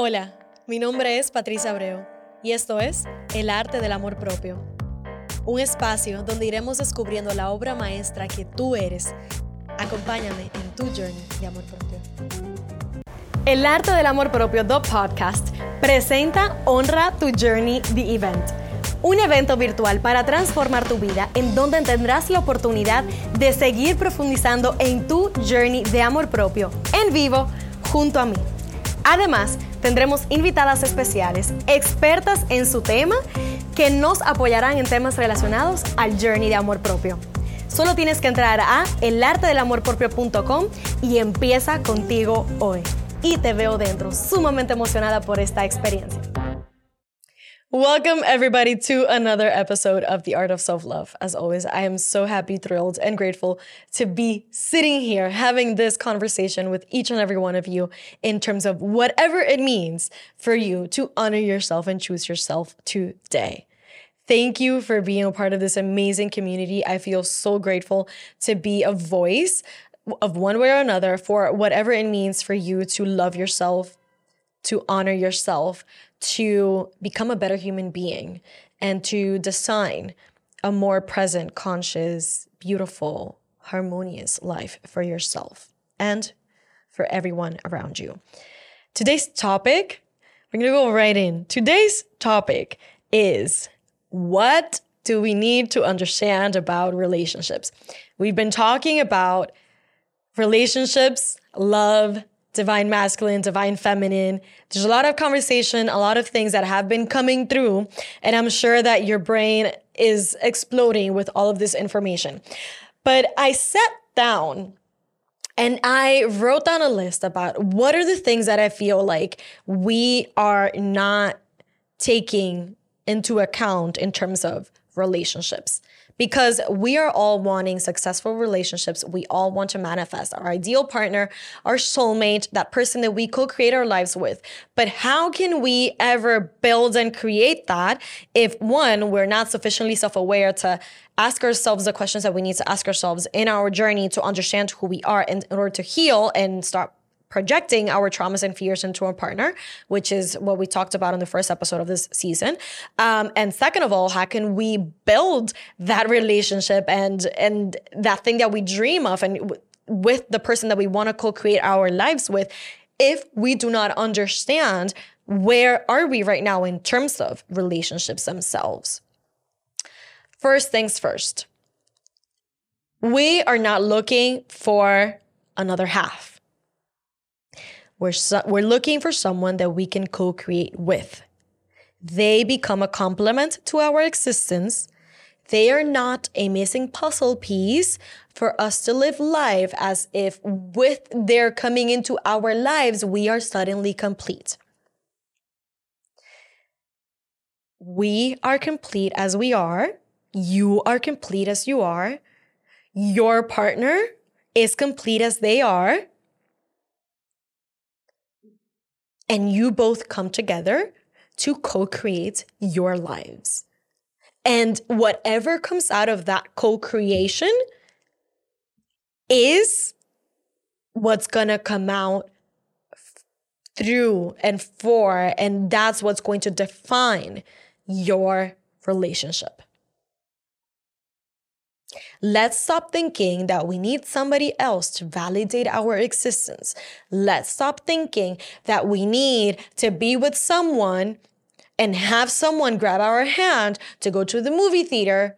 Hola, mi nombre es Patricia Abreu y esto es El Arte del Amor Propio, un espacio donde iremos descubriendo la obra maestra que tú eres. Acompáñame en tu journey de amor propio. El Arte del Amor Propio, The Podcast, presenta Honra tu Journey, The Event. Un evento virtual para transformar tu vida en donde tendrás la oportunidad de seguir profundizando en tu journey de amor propio en vivo junto a mí. Además, tendremos invitadas especiales, expertas en su tema, que nos apoyarán en temas relacionados al journey de amor propio. Solo tienes que entrar a elartedelamorpropio.com y empieza contigo hoy. Y te veo dentro, sumamente emocionada por esta experiencia. Welcome, everybody, to another episode of The Art of Self Love. As always, I am so happy, thrilled, and grateful to be sitting here having this conversation with each and every one of you in terms of whatever it means for you to honor yourself and choose yourself today. Thank you for being a part of this amazing community. I feel so grateful to be a voice of one way or another for whatever it means for you to love yourself, to honor yourself, to become a better human being, and to design a more present, conscious, beautiful, harmonious life for yourself and for everyone around you. Today's topic, we're gonna go right in. Today's topic is what do we need to understand about relationships? We've been talking about relationships, love, divine masculine, divine feminine. There's a lot of conversation, a lot of things that have been coming through, and I'm sure that your brain is exploding with all of this information. But I sat down and I wrote down a list about what are the things that I feel like we are not taking into account in terms of relationships because we are all wanting successful relationships. We all want to manifest our ideal partner, our soulmate, that person that we co create our lives with. But how can we ever build and create that if one, we're not sufficiently self aware to ask ourselves the questions that we need to ask ourselves in our journey to understand who we are in, in order to heal and start projecting our traumas and fears into our partner, which is what we talked about in the first episode of this season. Um, and second of all, how can we build that relationship and and that thing that we dream of and w- with the person that we want to co-create our lives with, if we do not understand where are we right now in terms of relationships themselves. First things first. We are not looking for another half we're, so, we're looking for someone that we can co create with. They become a complement to our existence. They are not a missing puzzle piece for us to live life as if with their coming into our lives, we are suddenly complete. We are complete as we are. You are complete as you are. Your partner is complete as they are. And you both come together to co create your lives. And whatever comes out of that co creation is what's gonna come out through and for, and that's what's going to define your relationship. Let's stop thinking that we need somebody else to validate our existence. Let's stop thinking that we need to be with someone and have someone grab our hand to go to the movie theater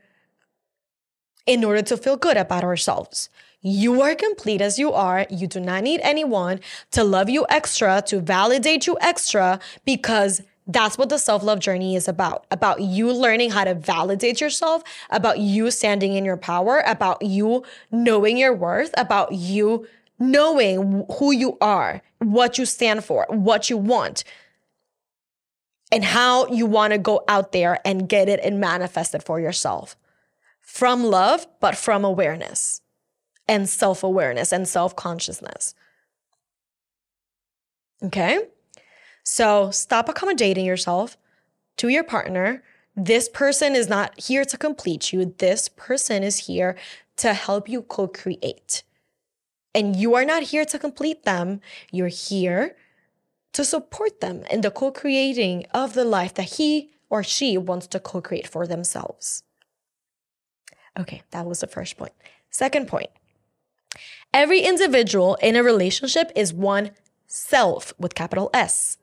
in order to feel good about ourselves. You are complete as you are. You do not need anyone to love you extra, to validate you extra, because that's what the self love journey is about about you learning how to validate yourself, about you standing in your power, about you knowing your worth, about you knowing who you are, what you stand for, what you want, and how you want to go out there and get it and manifest it for yourself from love, but from awareness and self awareness and self consciousness. Okay? So stop accommodating yourself to your partner. This person is not here to complete you. This person is here to help you co create. And you are not here to complete them. You're here to support them in the co creating of the life that he or she wants to co create for themselves. Okay, that was the first point. Second point every individual in a relationship is one self with capital S.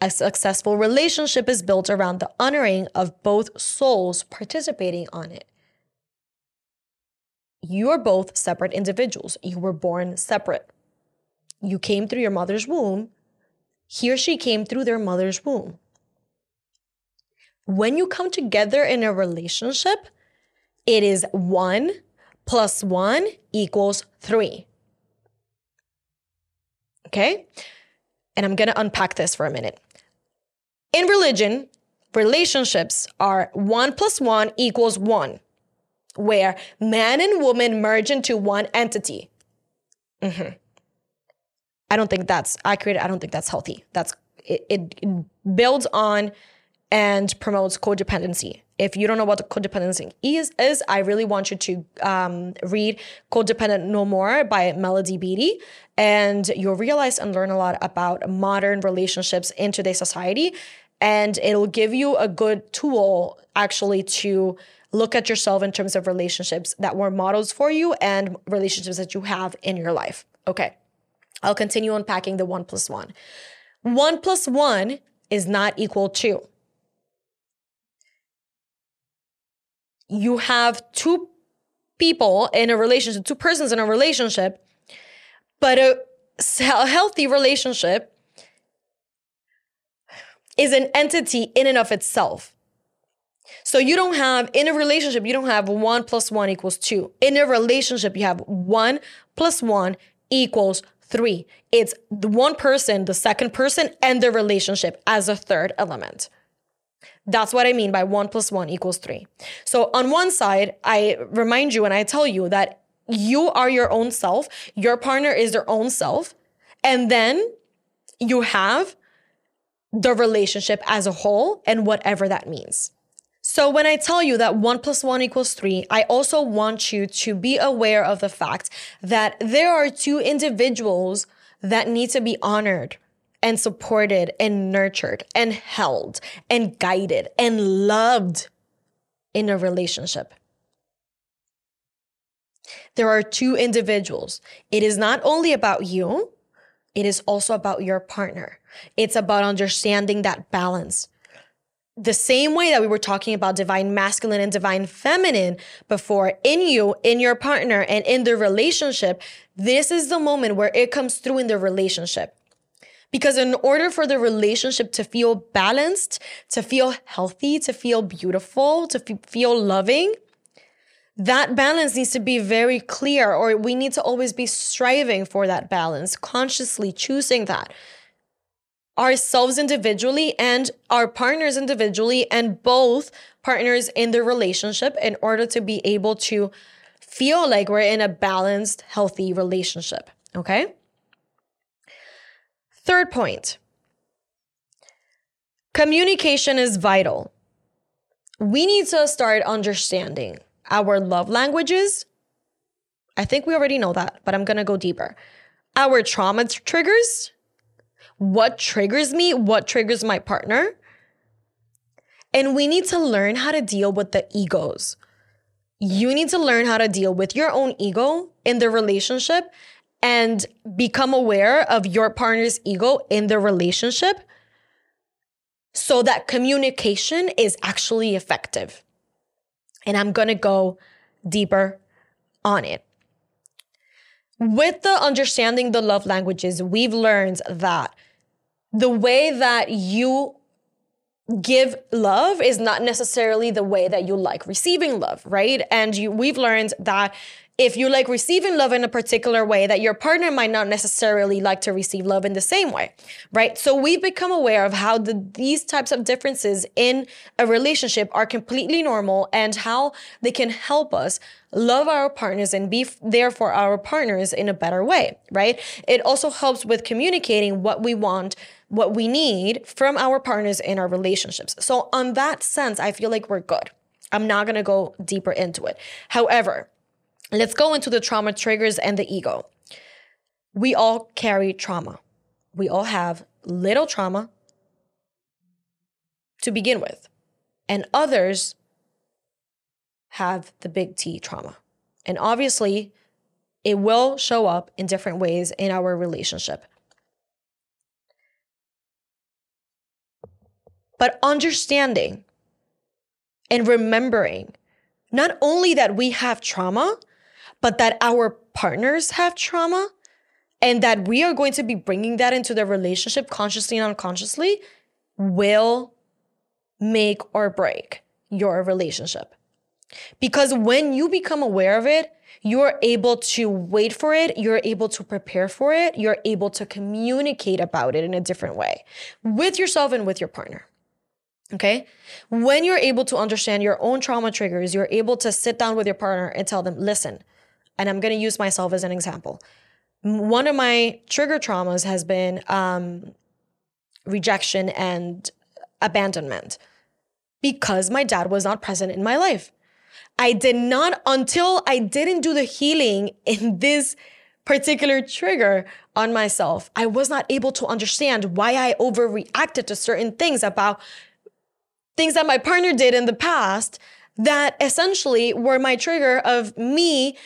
A successful relationship is built around the honoring of both souls participating on it. You are both separate individuals. You were born separate. You came through your mother's womb. He or she came through their mother's womb. When you come together in a relationship, it is one plus one equals three. Okay? And I'm to unpack this for a minute. In religion, relationships are one plus one equals one, where man and woman merge into one entity. Mm-hmm. I don't think that's accurate. I don't think that's healthy. That's it, it builds on and promotes codependency. If you don't know what codependency is, is I really want you to um, read Codependent No More by Melody Beattie, and you'll realize and learn a lot about modern relationships in today's society. And it'll give you a good tool actually to look at yourself in terms of relationships that were models for you and relationships that you have in your life. Okay, I'll continue unpacking the one plus one. One plus one is not equal to. You have two people in a relationship, two persons in a relationship, but a healthy relationship is an entity in and of itself. So you don't have, in a relationship, you don't have one plus one equals two. In a relationship, you have one plus one equals three. It's the one person, the second person, and the relationship as a third element. That's what I mean by one plus one equals three. So on one side, I remind you and I tell you that you are your own self, your partner is their own self, and then you have the relationship as a whole and whatever that means. So when I tell you that one plus one equals three, I also want you to be aware of the fact that there are two individuals that need to be honored and supported and nurtured and held and guided and loved in a relationship. There are two individuals. It is not only about you, it is also about your partner. It's about understanding that balance. The same way that we were talking about divine masculine and divine feminine before in you, in your partner, and in the relationship, this is the moment where it comes through in the relationship. Because in order for the relationship to feel balanced, to feel healthy, to feel beautiful, to f- feel loving, that balance needs to be very clear, or we need to always be striving for that balance, consciously choosing that. Ourselves individually and our partners individually, and both partners in the relationship in order to be able to feel like we're in a balanced, healthy relationship. Okay? Third point communication is vital. We need to start understanding our love languages. I think we already know that, but I'm going to go deeper. Our trauma triggers, what triggers me, what triggers my partner. And we need to learn how to deal with the egos. You need to learn how to deal with your own ego in the relationship and become aware of your partner's ego in the relationship so that communication is actually effective. And I'm going to go deeper on it. With the understanding the love languages, we've learned that the way that you give love is not necessarily the way that you like receiving love, right? And you, we've learned that if you like receiving love in a particular way that your partner might not necessarily like to receive love in the same way right? So we've become aware of how the, these types of differences in a relationship are completely normal and how they can help us love our partners and be there for our partners in a better way right? It also helps with communicating what we want what we need from our partners in our relationships. So on that sense i feel like we're good. I'm not to go deeper into it. However Let's go into the trauma triggers and the ego. We all carry trauma. we all have little trauma to begin with, and others have the big T trauma. And obviously, it will show up in different ways in our relationship. But understanding and remembering not only that we have trauma, but that our partners have trauma and that we are going to be bringing that into the relationship consciously and unconsciously will make or break your relationship. Because when you become aware of it, you're able to wait for it, you're able to prepare for it, you're able to communicate about it in a different way with yourself and with your partner. Okay. When you're able to understand your own trauma triggers, you're able to sit down with your partner and tell them, listen, and I'm going to use myself as an example. One of my trigger traumas has been um, rejection and abandonment because my dad was not present in my life. I did not, until I didn't do the healing in this particular trigger on myself, I was not able to understand why I overreacted to certain things about things that my partner did in the past that essentially were my trigger of me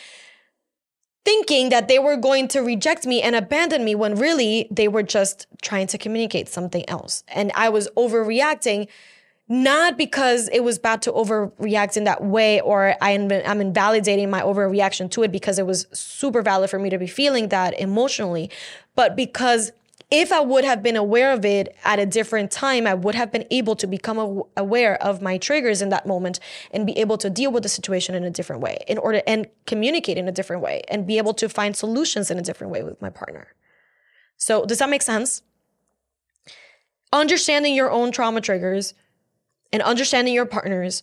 thinking that they were going to reject me and abandon me when really they were just trying to communicate something else. And I was overreacting not because it was bad to overreact in that way or I am, I'm invalidating my overreaction to it because it was super valid for me to be feeling that emotionally, but because if I would have been aware of it at a different time, I would have been able to become aware of my triggers in that moment and be able to deal with the situation in a different way in order and communicate in a different way and be able to find solutions in a different way with my partner. So, does that make sense? Understanding your own trauma triggers and understanding your partners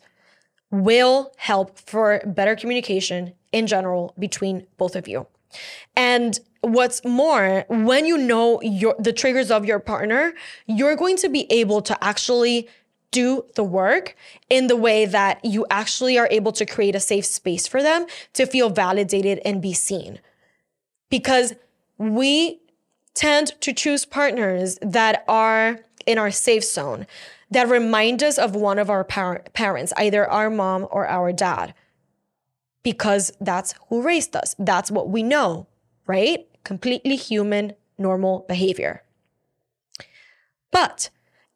will help for better communication in general between both of you. And what's more, when you know your the triggers of your partner, you're going to be able to actually do the work in the way that you actually are able to create a safe space for them to feel validated and be seen. Because we tend to choose partners that are in our safe zone, that remind us of one of our par- parents, either our mom or our dad because that's who raised us. That's what we know, right? Completely human, normal behavior. But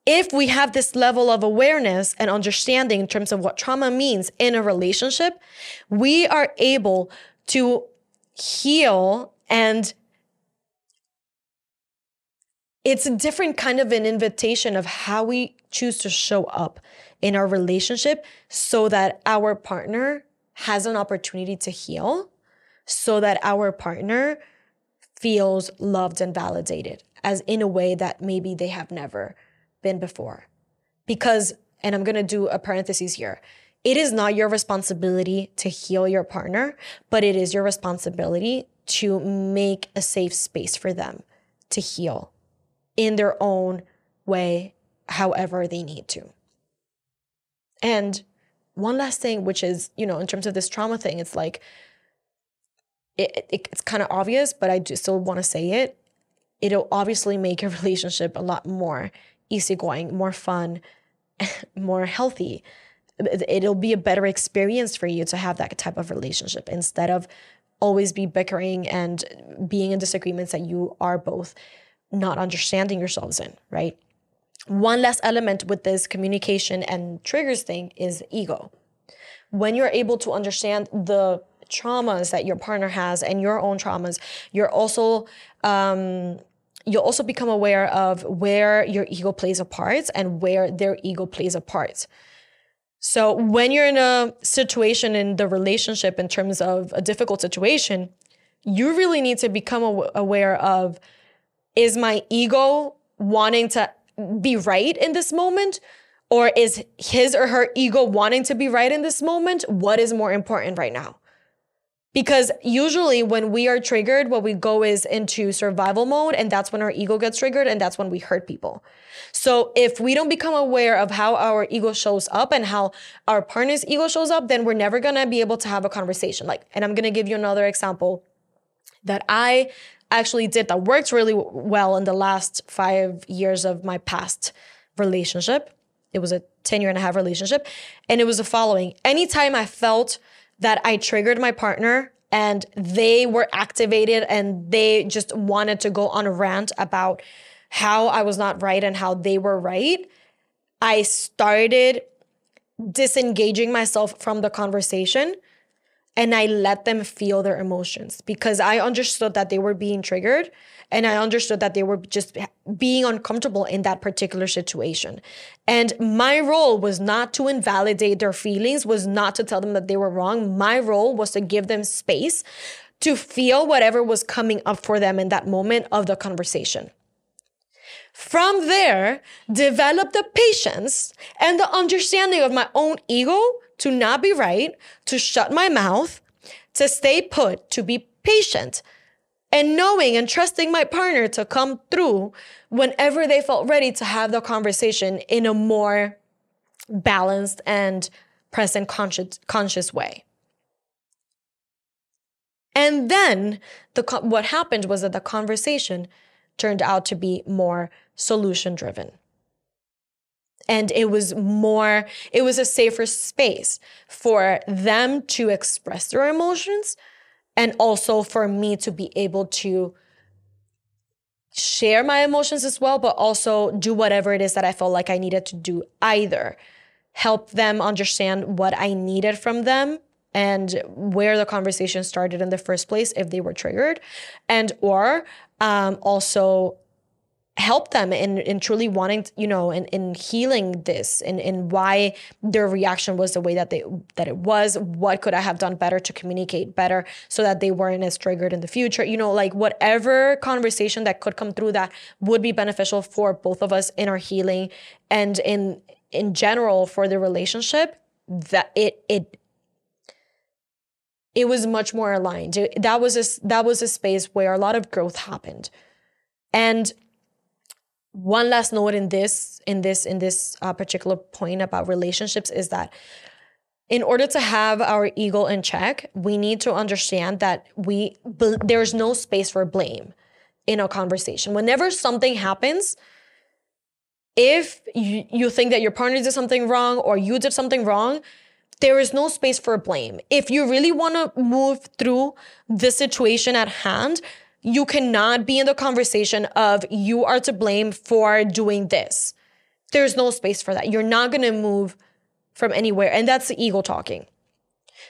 if we have this level of awareness and understanding in terms of what trauma means in a relationship, we are able to heal and it's a different kind of an invitation of how we choose to show up in our relationship so that our partner has an opportunity to heal so that our partner feels loved and validated as in a way that maybe they have never been before. Because, and I'm going to do a parenthesis here. It is not your responsibility to heal your partner, but it is your responsibility to make a safe space for them to heal in their own way, however they need to. And one last thing, which is, you know, in terms of this trauma thing, it's like, it, it it's kind of obvious, but I do still want to say it. It'll obviously make your relationship a lot more easygoing, more fun, more healthy. It'll be a better experience for you to have that type of relationship instead of always be bickering and being in disagreements that you are both not understanding yourselves in, right? One last element with this communication and triggers thing is ego. When you're able to understand the traumas that your partner has and your own traumas, you're also um, you'll also become aware of where your ego plays a part and where their ego plays a part. So when you're in a situation in the relationship in terms of a difficult situation, you really need to become aware of is my ego wanting to be right in this moment? Or is his or her ego wanting to be right in this moment? What is more important right now? Because usually when we are triggered, what we go is into survival mode, and that's when our ego gets triggered, and that's when we hurt people. So if we don't become aware of how our ego shows up and how our partner's ego shows up, then we're never gonna be able to have a conversation. Like, and I'm gonna give you another example that I actually did that worked really well in the last five years of my past relationship. It was a 10 year and a half relationship. And it was the following anytime I felt that I triggered my partner and they were activated and they just wanted to go on a rant about how I was not right and how they were right, I started disengaging myself from the conversation and I let them feel their emotions because I understood that they were being triggered and I understood that they were just being uncomfortable in that particular situation. And my role was not to invalidate their feelings, was not to tell them that they were wrong. My role was to give them space to feel whatever was coming up for them in that moment of the conversation. From there, develop the patience and the understanding of my own ego to not be right, to shut my mouth, to stay put, to be patient, and knowing and trusting my partner to come through whenever they felt ready to have the conversation in a more balanced and present conscious, conscious way. And then the what happened was that the conversation turned out to be more solution driven and it was more it was a safer space for them to express their emotions and also for me to be able to share my emotions as well but also do whatever it is that I felt like I needed to do either. Help them understand what I needed from them and where the conversation started in the first place if they were triggered and or um, also help them in, in truly wanting you know in, in healing this and in, in why their reaction was the way that they that it was what could i have done better to communicate better so that they weren't as triggered in the future? You know like whatever conversation that could come through that would be beneficial for both of us in our healing and in in general for the relationship that it it it was much more aligned. That was a that was a space where a lot of growth happened. And one last note in this in this in this uh, particular point about relationships is that in order to have our ego in check we need to understand that we there's no space for blame in a conversation. Whenever something happens if you, you think that your partner did something wrong or you did something wrong there is no space for blame. If you really want to move through the situation at hand you cannot be in the conversation of you are to blame for doing this. There's no space for that. You're not going to move from anywhere. And that's the ego talking.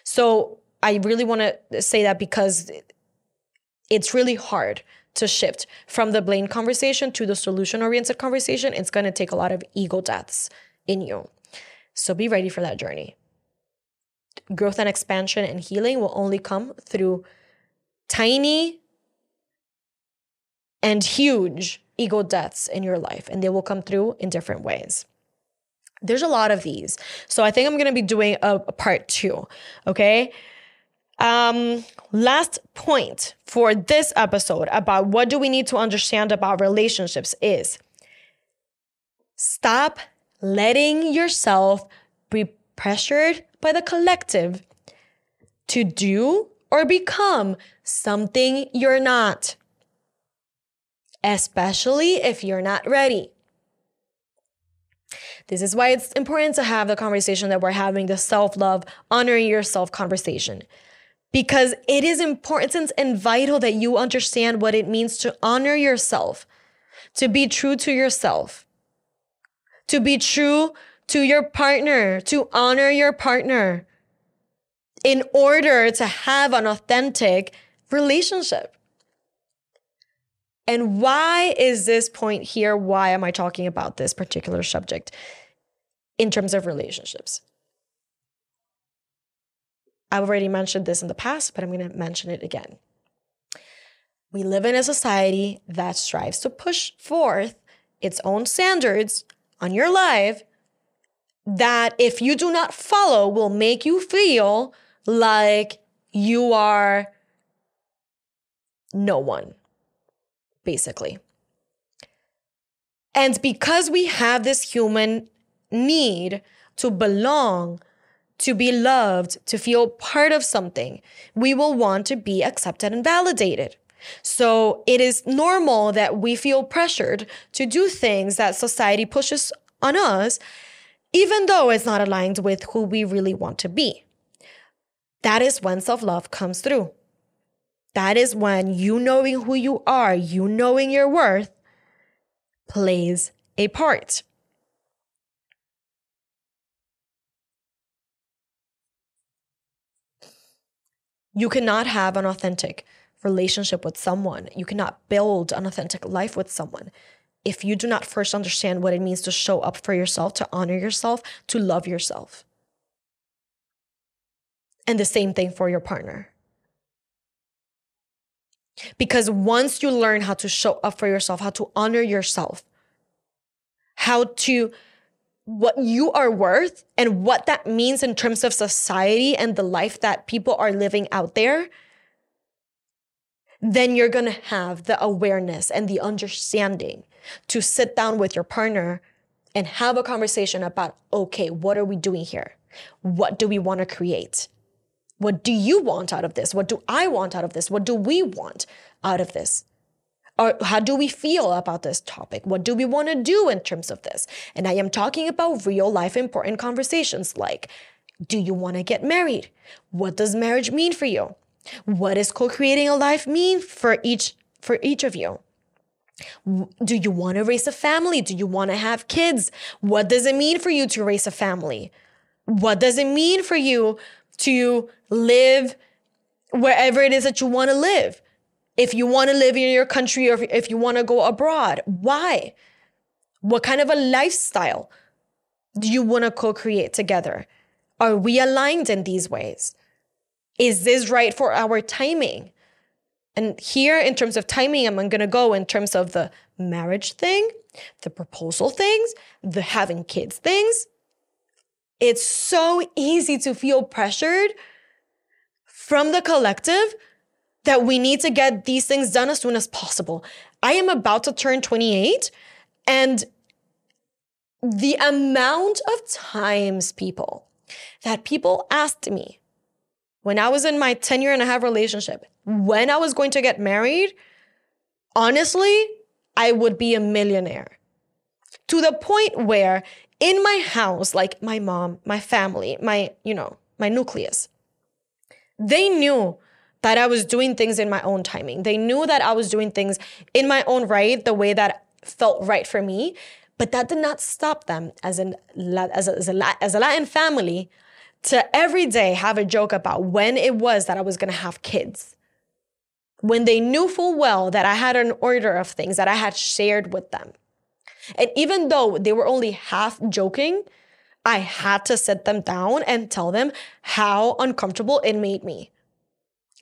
So I really want to say that because it's really hard to shift from the blame conversation to the solution oriented conversation. It's going to take a lot of ego deaths in you. So be ready for that journey. Growth and expansion and healing will only come through tiny and huge ego deaths in your life, and they will come through in different ways. There's a lot of these. So I think I'm going to be doing a, a part two. Okay. Um, last point for this episode about what do we need to understand about relationships is stop letting yourself be pressured by the collective to do or become something you're not especially if you're not ready. This is why it's important to have the conversation that we're having, the self love, honoring yourself conversation. Because it is important and vital that you understand what it means to honor yourself, to be true to yourself, to be true to your partner, to honor your partner in order to have an authentic relationship. And why is this point here? Why am I talking about this particular subject in terms of relationships? I've already mentioned this in the past, but I'm going to mention it again. We live in a society that strives to push forth its own standards on your life that if you do not follow will make you feel like you are no one basically. And because we have this human need to belong, to be loved, to feel part of something, we will want to be accepted and validated. So it is normal that we feel pressured to do things that society pushes on us, even though it's not aligned with who we really want to be. That is when self love comes through. That is when you knowing who you are, you knowing your worth, plays a part. You cannot have an authentic relationship with someone. You cannot build an authentic life with someone if you do not first understand what it means to show up for yourself, to honor yourself, to love yourself. And the same thing for your partner. Because once you learn how to show up for yourself, how to honor yourself, how to what you are worth and what that means in terms of society and the life that people are living out there, then you're going to have the awareness and the understanding to sit down with your partner and have a conversation about okay, what are we doing here? What do we want to create? What do you want out of this? What do I want out of this? What do we want out of this? Or how do we feel about this topic? What do we want to do in terms of this? And I am talking about real life important conversations like do you want to get married? What does marriage mean for you? What does co-creating a life mean for each for each of you? Do you want to raise a family? Do you want to have kids? What does it mean for you to raise a family? What does it mean for you to live wherever it is that you want to live? if you want to live in your country or if you want to go abroad. Why? What kind of a lifestyle do you want to co create together? Are we aligned in these ways? Is this right for our timing? And here, in terms of timing, I'm going to go in terms of the marriage thing, the proposal things, the having kids things. It's so easy to feel pressured from the collective that we need to get these things done as soon as possible. I am about to turn 28 and the amount of times people that people asked me when I was in my 10 year and a half relationship, when I was going to get married, honestly, I would be a millionaire. To the point where in my house, like my mom, my family, my, you know, my nucleus, they knew that I was doing things in my own timing. They knew that I was doing things in my own right, the way that felt right for me. But that did not stop them as, an, as, a, as, a, as a Latin family to every day have a joke about when it was that I was gonna have kids. When they knew full well that I had an order of things that I had shared with them. And even though they were only half joking, I had to sit them down and tell them how uncomfortable it made me.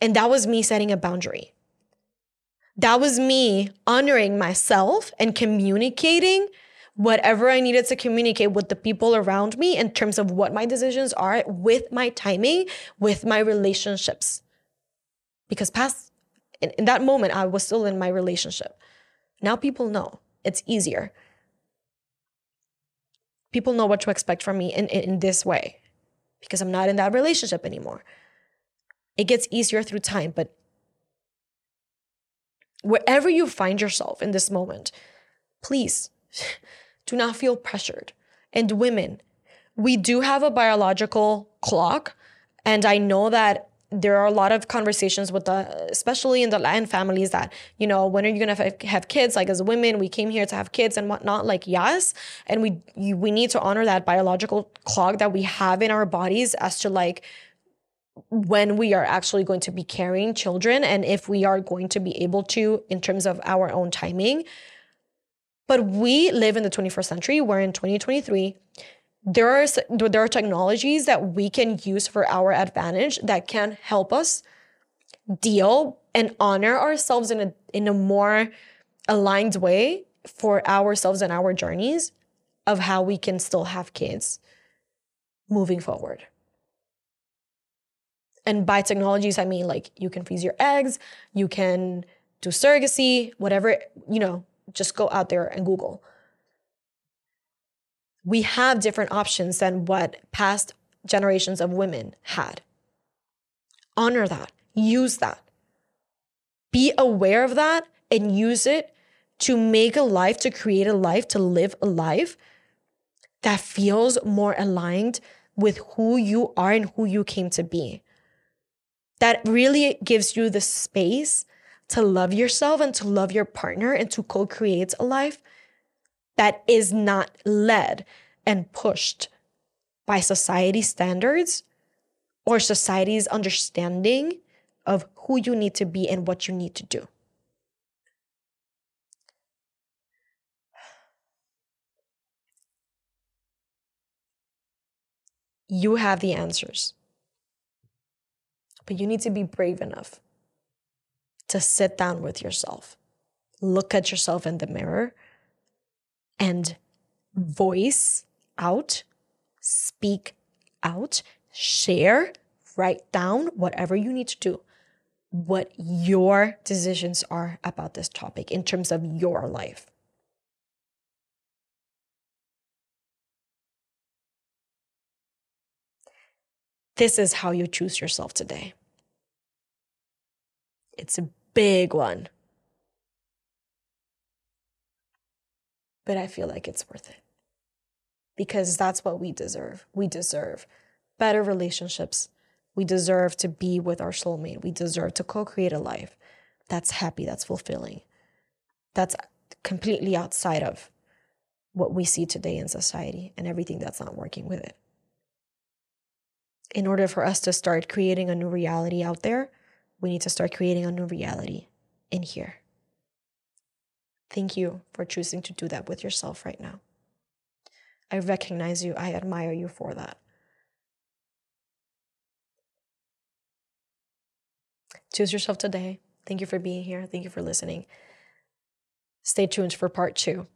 And that was me setting a boundary. That was me honoring myself and communicating whatever I needed to communicate with the people around me in terms of what my decisions are with my timing, with my relationships. Because past in, in that moment, I was still in my relationship. Now people know it's easier. People know what to expect from me in, in, in this way because I'm not in that relationship anymore. It gets easier through time, but wherever you find yourself in this moment, please do not feel pressured. And women, we do have a biological clock. And I know that there are a lot of conversations with the, especially in the Latin families that, you know, when are you to have kids? Like as women, we came here to have kids and whatnot. Like, yes. And we, you, we need to honor that biological clock that we have in our bodies as to like, when we are actually going to be carrying children and if we are going to be able to in terms of our own timing. But we live in the 21st century, we're in 2023. There are there are technologies that we can use for our advantage that can help us deal and honor ourselves in a in a more aligned way for ourselves and our journeys of how we can still have kids moving forward. And by technologies, I mean like you can freeze your eggs, you can do surrogacy, whatever, you know, just go out there and Google. We have different options than what past generations of women had. Honor that, use that. Be aware of that and use it to make a life, to create a life, to live a life that feels more aligned with who you are and who you came to be. That really gives you the space to love yourself and to love your partner and to co create a life that is not led and pushed by society standards or society's understanding of who you need to be and what you need to do. You have the answers. But you need to be brave enough to sit down with yourself, look at yourself in the mirror, and voice out, speak out, share, write down whatever you need to do, what your decisions are about this topic in terms of your life. This is how you choose yourself today. It's a big one. But I feel like it's worth it because that's what we deserve. We deserve better relationships. We deserve to be with our soulmate. We deserve to co create a life that's happy, that's fulfilling, that's completely outside of what we see today in society and everything that's not working with it. In order for us to start creating a new reality out there, we need to start creating a new reality in here. Thank you for choosing to do that with yourself right now. I recognize you. I admire you for that. Choose yourself today. Thank you for being here. Thank you for listening. Stay tuned for part two.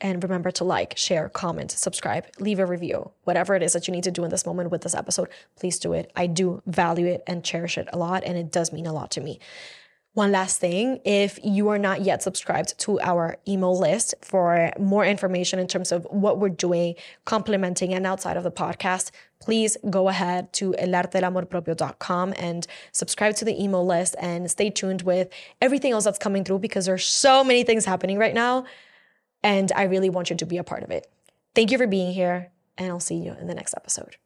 And remember to like, share, comment, subscribe, leave a review. Whatever it is that you need to do in this moment with this episode, please do it. I do value it and cherish it a lot, and it does mean a lot to me. One last thing if you are not yet subscribed to our email list for more information in terms of what we're doing, complementing, and outside of the podcast, please go ahead to elartedelamorpropio.com and subscribe to the email list and stay tuned with everything else that's coming through because there's so many things happening right now. And I really want you to be a part of it. Thank you for being here, and I'll see you in the next episode.